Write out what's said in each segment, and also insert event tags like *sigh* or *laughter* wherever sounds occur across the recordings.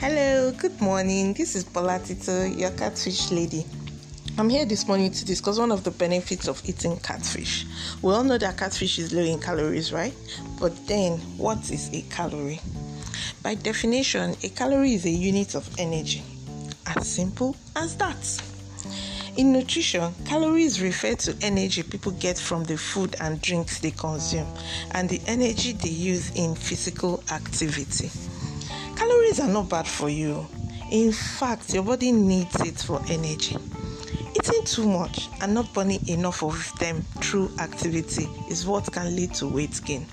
Hello, good morning. This is Bolatito, your catfish lady. I'm here this morning to discuss one of the benefits of eating catfish. We all know that catfish is low in calories, right? But then, what is a calorie? By definition, a calorie is a unit of energy. As simple as that. In nutrition, calories refer to energy people get from the food and drinks they consume and the energy they use in physical activity. Calories are not bad for you. In fact, your body needs it for energy. Eating too much and not burning enough of them through activity is what can lead to weight gain.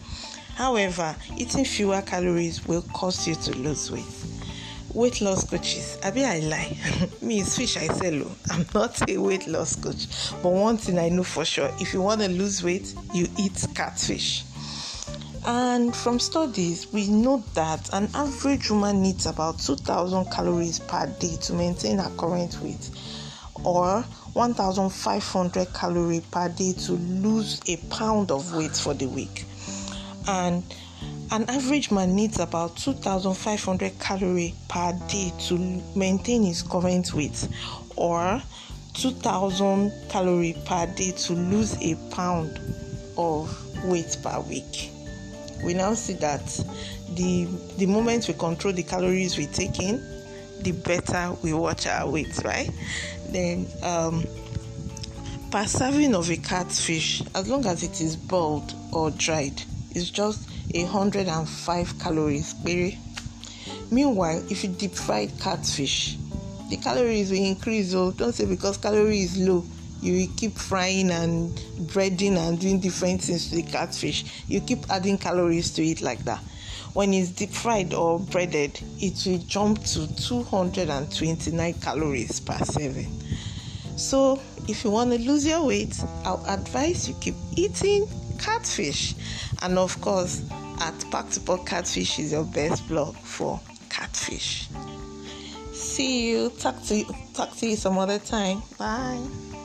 However, eating fewer calories will cause you to lose weight. Weight loss coaches, I be I lie. *laughs* Me is fish I sell. Oh. I'm not a weight loss coach, but one thing I know for sure: if you want to lose weight, you eat catfish. And from studies, we know that an average woman needs about 2,000 calories per day to maintain her current weight, or 1,500 calories per day to lose a pound of weight for the week. And an average man needs about 2,500 calories per day to maintain his current weight, or 2,000 calories per day to lose a pound of weight per week we now see that the the moment we control the calories we take in, the better we watch our weight, right? Then um, per serving of a catfish, as long as it is boiled or dried, it's just a hundred and five calories. Baby. Meanwhile, if you deep fried catfish, the calories will increase. Oh, don't say because calorie is low you keep frying and breading and doing different things to the catfish. You keep adding calories to it like that. When it's deep fried or breaded it will jump to 229 calories per serving. So if you want to lose your weight i'll advise you keep eating catfish. And of course at Pot Catfish is your best blog for catfish. See you. Talk to you talk to you some other time. Bye